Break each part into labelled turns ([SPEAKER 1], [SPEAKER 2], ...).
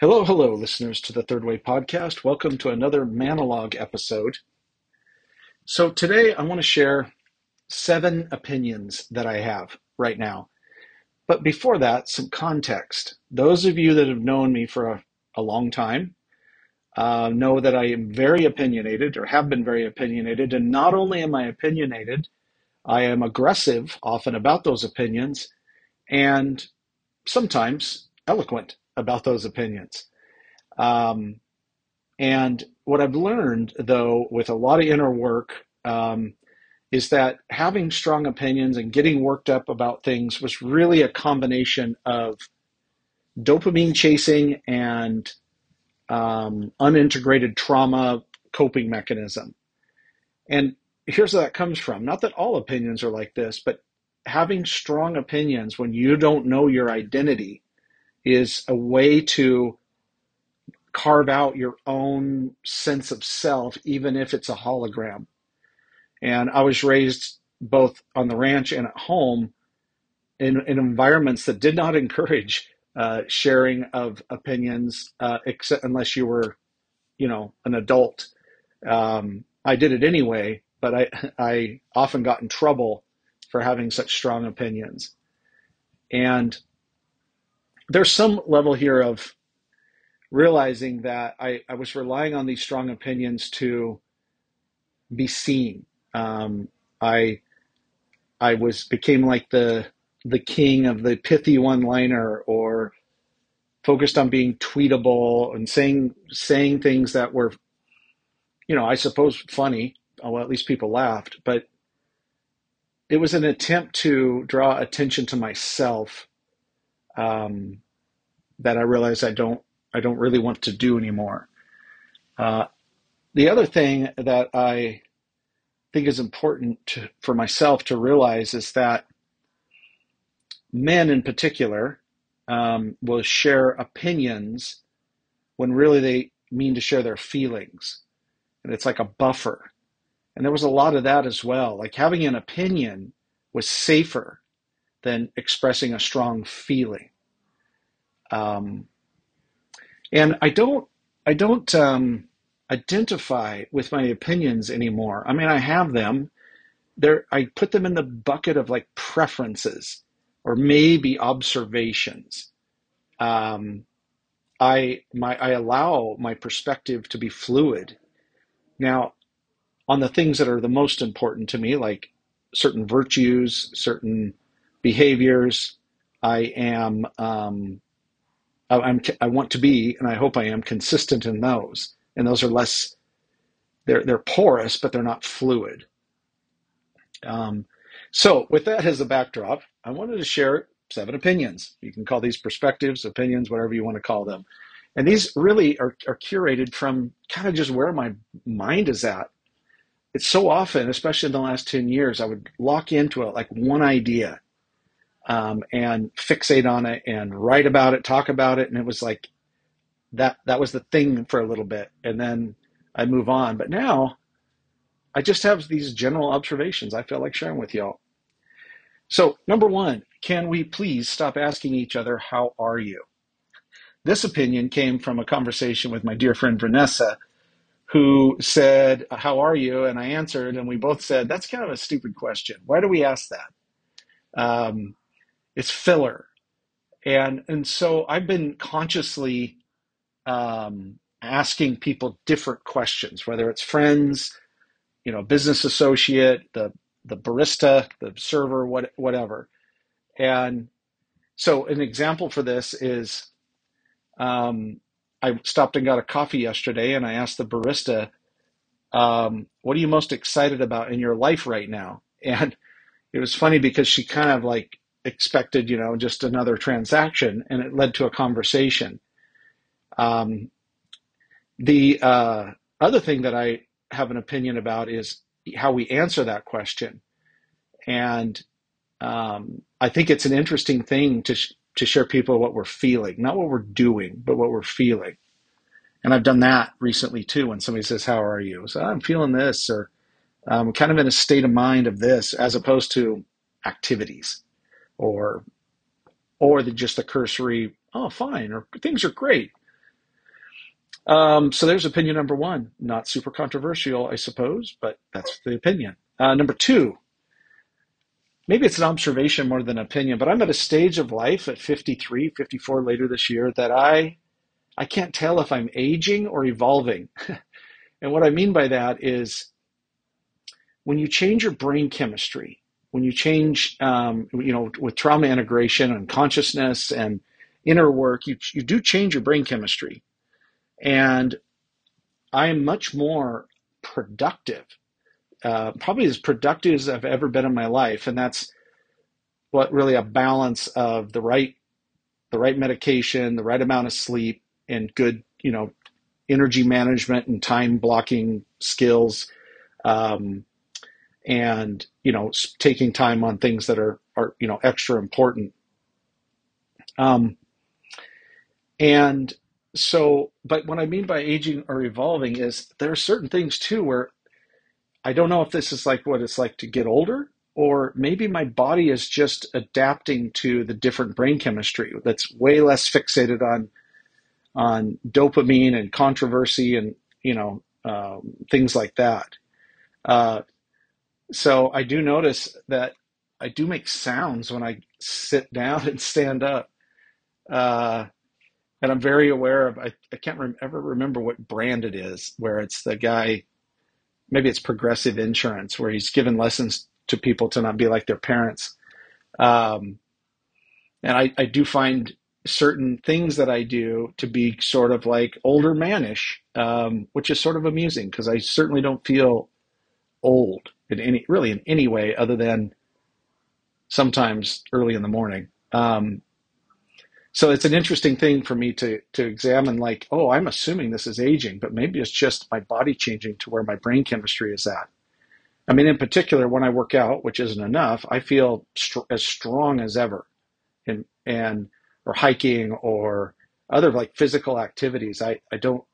[SPEAKER 1] Hello, hello, listeners to the Third Way podcast. Welcome to another Manologue episode. So, today I want to share seven opinions that I have right now. But before that, some context. Those of you that have known me for a, a long time uh, know that I am very opinionated or have been very opinionated. And not only am I opinionated, I am aggressive often about those opinions and sometimes eloquent about those opinions. Um, and what I've learned, though, with a lot of inner work, um, is that having strong opinions and getting worked up about things was really a combination of dopamine chasing and um, unintegrated trauma coping mechanism. And here's where that comes from. Not that all opinions are like this, but having strong opinions when you don't know your identity is a way to carve out your own sense of self, even if it's a hologram. And I was raised both on the ranch and at home in, in environments that did not encourage uh, sharing of opinions, uh, except unless you were, you know, an adult. Um, I did it anyway, but I I often got in trouble for having such strong opinions. And there's some level here of realizing that I, I was relying on these strong opinions to be seen. Um, I I was became like the the king of the pithy one liner or focused on being tweetable and saying saying things that were you know I suppose funny well at least people laughed but it was an attempt to draw attention to myself um, that I realize I don't I don't really want to do anymore. Uh, the other thing that I think is important to, for myself to realize is that men in particular um, will share opinions when really they mean to share their feelings. And it's like a buffer. And there was a lot of that as well. Like having an opinion was safer than expressing a strong feeling. Um, and I don't, I don't um, identify with my opinions anymore. I mean, I have them. There, I put them in the bucket of like preferences or maybe observations. Um, I my I allow my perspective to be fluid. Now, on the things that are the most important to me, like certain virtues, certain behaviors, I am um, I'm, I want to be, and I hope I am consistent in those. And those are less, they're, they're porous, but they're not fluid. Um, so, with that as a backdrop, I wanted to share seven opinions. You can call these perspectives, opinions, whatever you want to call them. And these really are, are curated from kind of just where my mind is at. It's so often, especially in the last 10 years, I would lock into it like one idea um, and fixate on it and write about it, talk about it, and it was like that. That was the thing for a little bit, and then I move on. But now I just have these general observations I feel like sharing with y'all. So, number one, can we please stop asking each other, How are you? This opinion came from a conversation with my dear friend Vanessa, who said, How are you? And I answered, and we both said, That's kind of a stupid question. Why do we ask that? Um, it's filler. And, and so I've been consciously um, asking people different questions, whether it's friends, you know, business associate, the, the barista, the server, what, whatever. And so an example for this is um, I stopped and got a coffee yesterday and I asked the barista, um, what are you most excited about in your life right now? And it was funny because she kind of like expected, you know, just another transaction, and it led to a conversation. Um, the uh, other thing that I have an opinion about is how we answer that question, and um, I think it's an interesting thing to sh- to share people what we're feeling, not what we're doing, but what we're feeling. And I've done that recently too. When somebody says, "How are you?" So I'm feeling this, or I'm kind of in a state of mind of this, as opposed to activities or or the, just the cursory, oh, fine, or things are great. Um, so there's opinion number one. Not super controversial, I suppose, but that's the opinion. Uh, number two, maybe it's an observation more than an opinion, but I'm at a stage of life at 53, 54 later this year that I I can't tell if I'm aging or evolving. and what I mean by that is when you change your brain chemistry, when you change, um, you know, with trauma integration and consciousness and inner work, you, you do change your brain chemistry. And I am much more productive, uh, probably as productive as I've ever been in my life. And that's what really a balance of the right, the right medication, the right amount of sleep, and good, you know, energy management and time blocking skills. Um, and you know taking time on things that are are you know extra important. Um, and so but what i mean by aging or evolving is there are certain things too where i don't know if this is like what it's like to get older or maybe my body is just adapting to the different brain chemistry that's way less fixated on on dopamine and controversy and you know um, things like that. Uh, so I do notice that I do make sounds when I sit down and stand up. Uh, and I'm very aware of, I, I can't ever remember what brand it is, where it's the guy, maybe it's Progressive Insurance, where he's given lessons to people to not be like their parents. Um, and I, I do find certain things that I do to be sort of like older mannish, um, which is sort of amusing because I certainly don't feel old in any really in any way other than sometimes early in the morning. Um, so it's an interesting thing for me to to examine. Like, oh, I'm assuming this is aging, but maybe it's just my body changing to where my brain chemistry is at. I mean, in particular, when I work out, which isn't enough, I feel str- as strong as ever, and and or hiking or other like physical activities. I I don't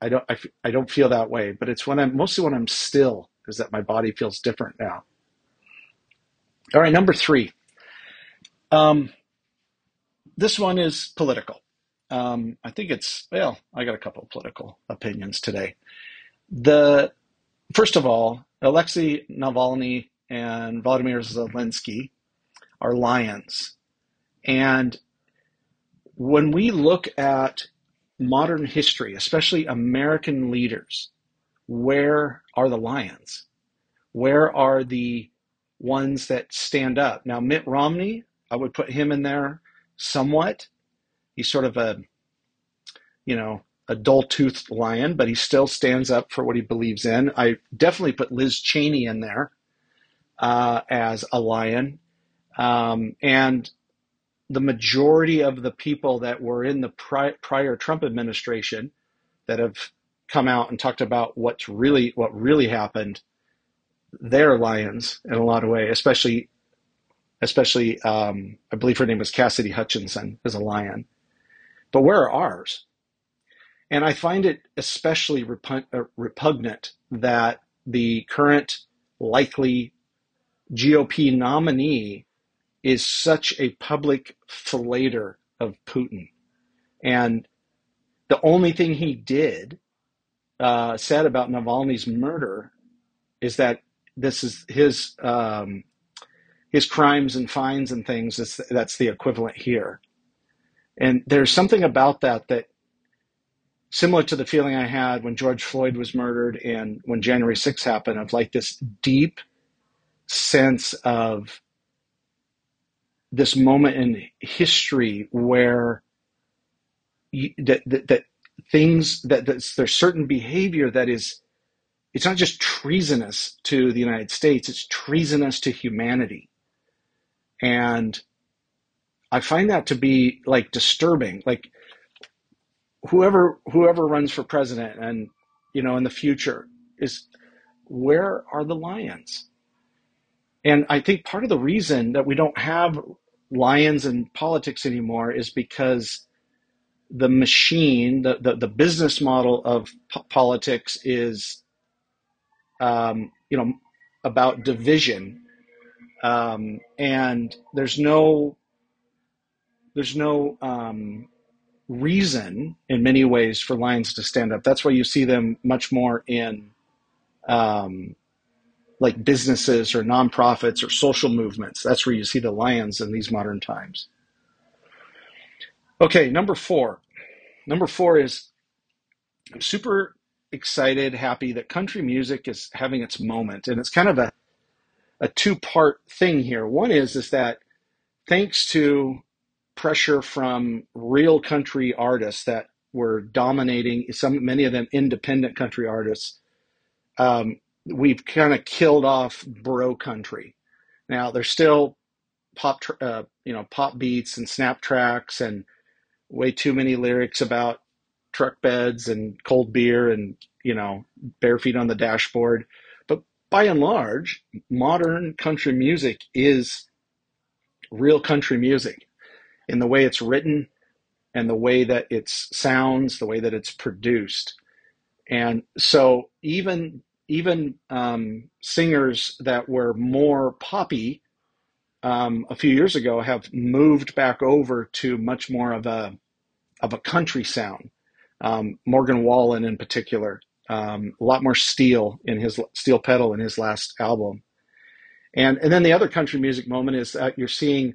[SPEAKER 1] I don't I, I don't feel that way, but it's when I'm mostly when I'm still is that my body feels different now. All right, number three. Um, this one is political. Um, I think it's well. I got a couple of political opinions today. The first of all, Alexei Navalny and Vladimir Zelensky are lions, and when we look at modern history, especially American leaders, where are the lions? Where are the ones that stand up? Now, Mitt Romney, I would put him in there somewhat. He's sort of a, you know, a dull toothed lion, but he still stands up for what he believes in. I definitely put Liz Cheney in there uh, as a lion. Um, and the majority of the people that were in the pri- prior Trump administration that have come out and talked about what's really what really happened. They're lions in a lot of ways, especially especially um, I believe her name was Cassidy Hutchinson is a lion. But where are ours? And I find it especially uh, repugnant that the current likely GOP nominee is such a public fillator of Putin. And the only thing he did uh, said about Navalny's murder is that this is his um, his crimes and fines and things. that's the equivalent here, and there's something about that that similar to the feeling I had when George Floyd was murdered and when January 6th happened of like this deep sense of this moment in history where you, that, that, that things that, there's certain behavior that is it's not just treasonous to the United States, it's treasonous to humanity. And I find that to be like disturbing. Like whoever whoever runs for president and you know in the future is where are the lions? And I think part of the reason that we don't have lions in politics anymore is because the machine, the, the, the business model of p- politics is, um, you know, about division. Um, and there's no, there's no, um, reason in many ways for lions to stand up. That's why you see them much more in um, like businesses or nonprofits or social movements. That's where you see the lions in these modern times. Okay, number four. Number four is I'm super excited, happy that country music is having its moment. And it's kind of a, a two part thing here. One is, is that thanks to pressure from real country artists that were dominating some many of them independent country artists um, we've kind of killed off bro country now there's still pop uh, you know pop beats and snap tracks and way too many lyrics about truck beds and cold beer and you know bare feet on the dashboard but by and large modern country music is real country music in the way it's written and the way that it sounds, the way that it's produced. And so even even um, singers that were more poppy um, a few years ago have moved back over to much more of a of a country sound. Um, Morgan Wallen, in particular, um, a lot more steel in his steel pedal in his last album. And and then the other country music moment is that you're seeing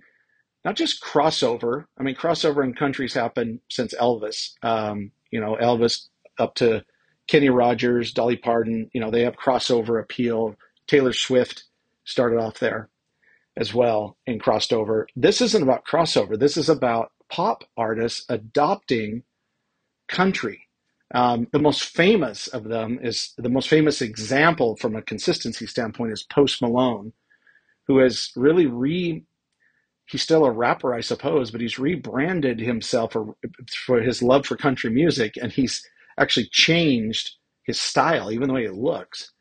[SPEAKER 1] not just crossover. I mean, crossover in countries happened since Elvis. Um, you know, Elvis up to Kenny Rogers, Dolly Parton. You know, they have crossover appeal. Taylor Swift started off there as well and crossed over. This isn't about crossover. This is about pop artists adopting country. Um, the most famous of them is the most famous example from a consistency standpoint is Post Malone, who has really re he's still a rapper, I suppose, but he's rebranded himself for, for his love for country music, and he's actually changed his style, even the way it looks.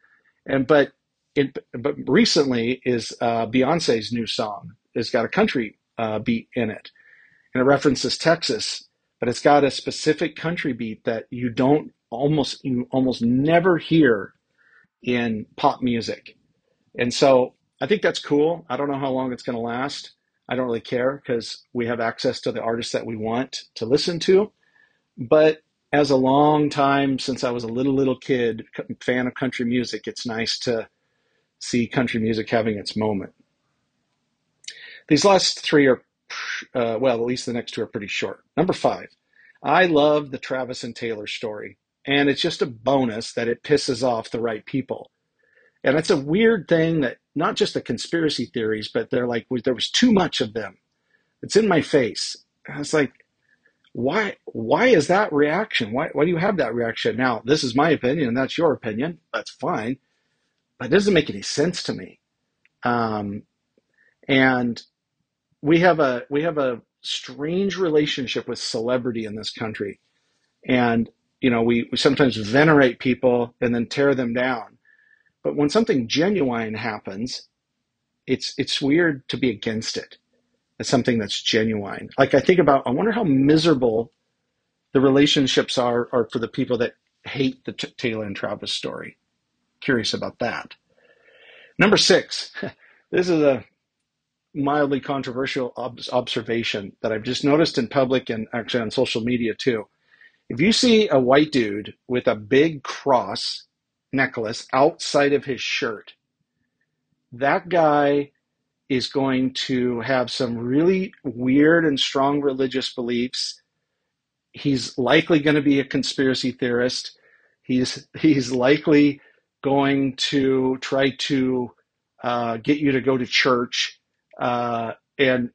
[SPEAKER 1] And but it, but recently is uh, Beyonce's new song. It's got a country uh, beat in it, and it references Texas, but it's got a specific country beat that you don't almost you almost never hear in pop music. And so I think that's cool. I don't know how long it's going to last. I don't really care because we have access to the artists that we want to listen to. But as a long time since I was a little little kid fan of country music, it's nice to see country music having its moment. These last three are, uh, well, at least the next two are pretty short. Number five, I love the Travis and Taylor story, and it's just a bonus that it pisses off the right people. And it's a weird thing that not just the conspiracy theories, but they're like, there was too much of them. It's in my face. And I was like, why, why is that reaction? Why, why do you have that reaction? Now, this is my opinion and that's your opinion. That's fine. It doesn't make any sense to me. Um, and we have a, we have a strange relationship with celebrity in this country. And, you know, we, we sometimes venerate people and then tear them down. But when something genuine happens, it's it's weird to be against it. It's something that's genuine. Like I think about, I wonder how miserable the relationships are, are for the people that hate the T- Taylor and Travis story. Curious about that. Number six, this is a mildly controversial ob- observation that I've just noticed in public and actually on social media too. If you see a white dude with a big cross necklace outside of his shirt, that guy is going to have some really weird and strong religious beliefs. He's likely going to be a conspiracy theorist. He's he's likely going to try to uh, get you to go to church, uh, and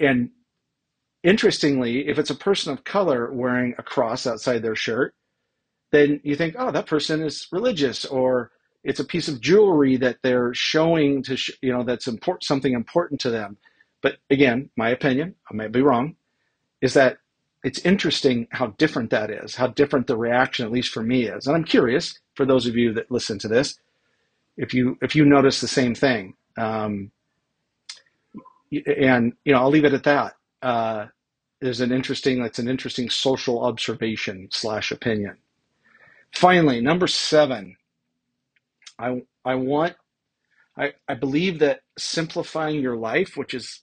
[SPEAKER 1] and interestingly, if it's a person of color wearing a cross outside their shirt, then you think, oh, that person is religious, or it's a piece of jewelry that they're showing to, sh- you know, that's important, something important to them. But again, my opinion, I might be wrong, is that it's interesting how different that is, how different the reaction, at least for me, is. And I'm curious for those of you that listen to this, if you if you notice the same thing. Um, and you know, I'll leave it at that. Uh, there's an interesting, that's an interesting social observation slash opinion. Finally, number seven, I, I want, I, I believe that simplifying your life, which is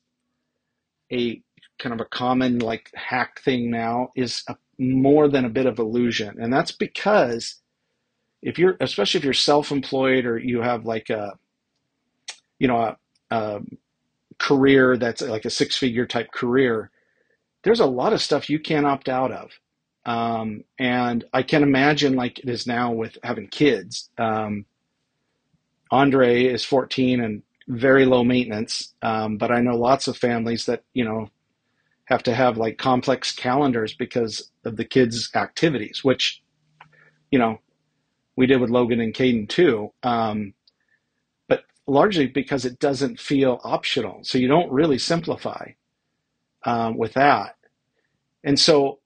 [SPEAKER 1] a kind of a common like hack thing now is a, more than a bit of illusion. And that's because if you're, especially if you're self-employed or you have like a, you know, a, a career that's like a six-figure type career, there's a lot of stuff you can't opt out of. Um, and I can imagine like it is now with having kids. Um, Andre is 14 and very low maintenance. Um, but I know lots of families that, you know, have to have like complex calendars because of the kids' activities, which, you know, we did with Logan and Caden too. Um, but largely because it doesn't feel optional. So you don't really simplify um, with that. And so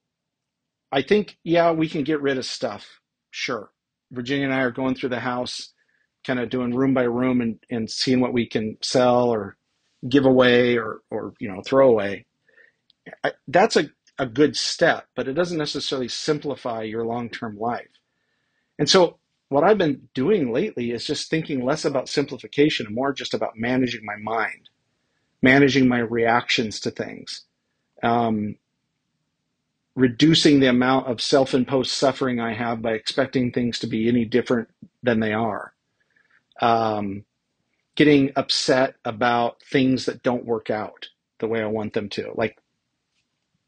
[SPEAKER 1] I think, yeah, we can get rid of stuff. Sure. Virginia and I are going through the house, kind of doing room by room and, and seeing what we can sell or give away or, or you know, throw away. I, that's a, a good step, but it doesn't necessarily simplify your long term life. And so, what I've been doing lately is just thinking less about simplification and more just about managing my mind, managing my reactions to things, um, reducing the amount of self imposed suffering I have by expecting things to be any different than they are. Um, getting upset about things that don't work out the way I want them to. Like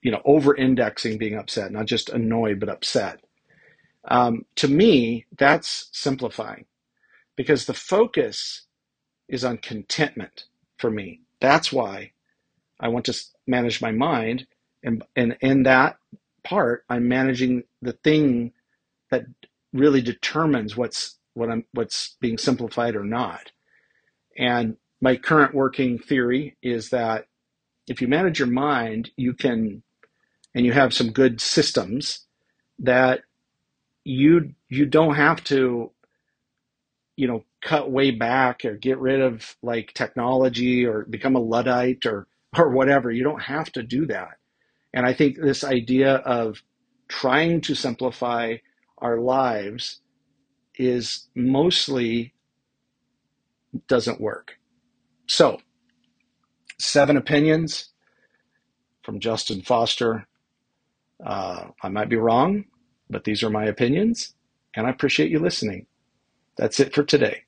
[SPEAKER 1] you know, over indexing being upset, not just annoyed, but upset. Um, to me, that's simplifying because the focus is on contentment for me. That's why I want to manage my mind. And, and in that part, I'm managing the thing that really determines what's, what I'm, what's being simplified or not. And my current working theory is that if you manage your mind, you can and you have some good systems that you you don't have to you know cut way back or get rid of like technology or become a luddite or or whatever. You don't have to do that. And i think this idea of trying to simplify our lives is mostly doesn't work. So seven opinions from justin foster. Uh, I might be wrong, but these are my opinions, and I appreciate you listening. That's it for today.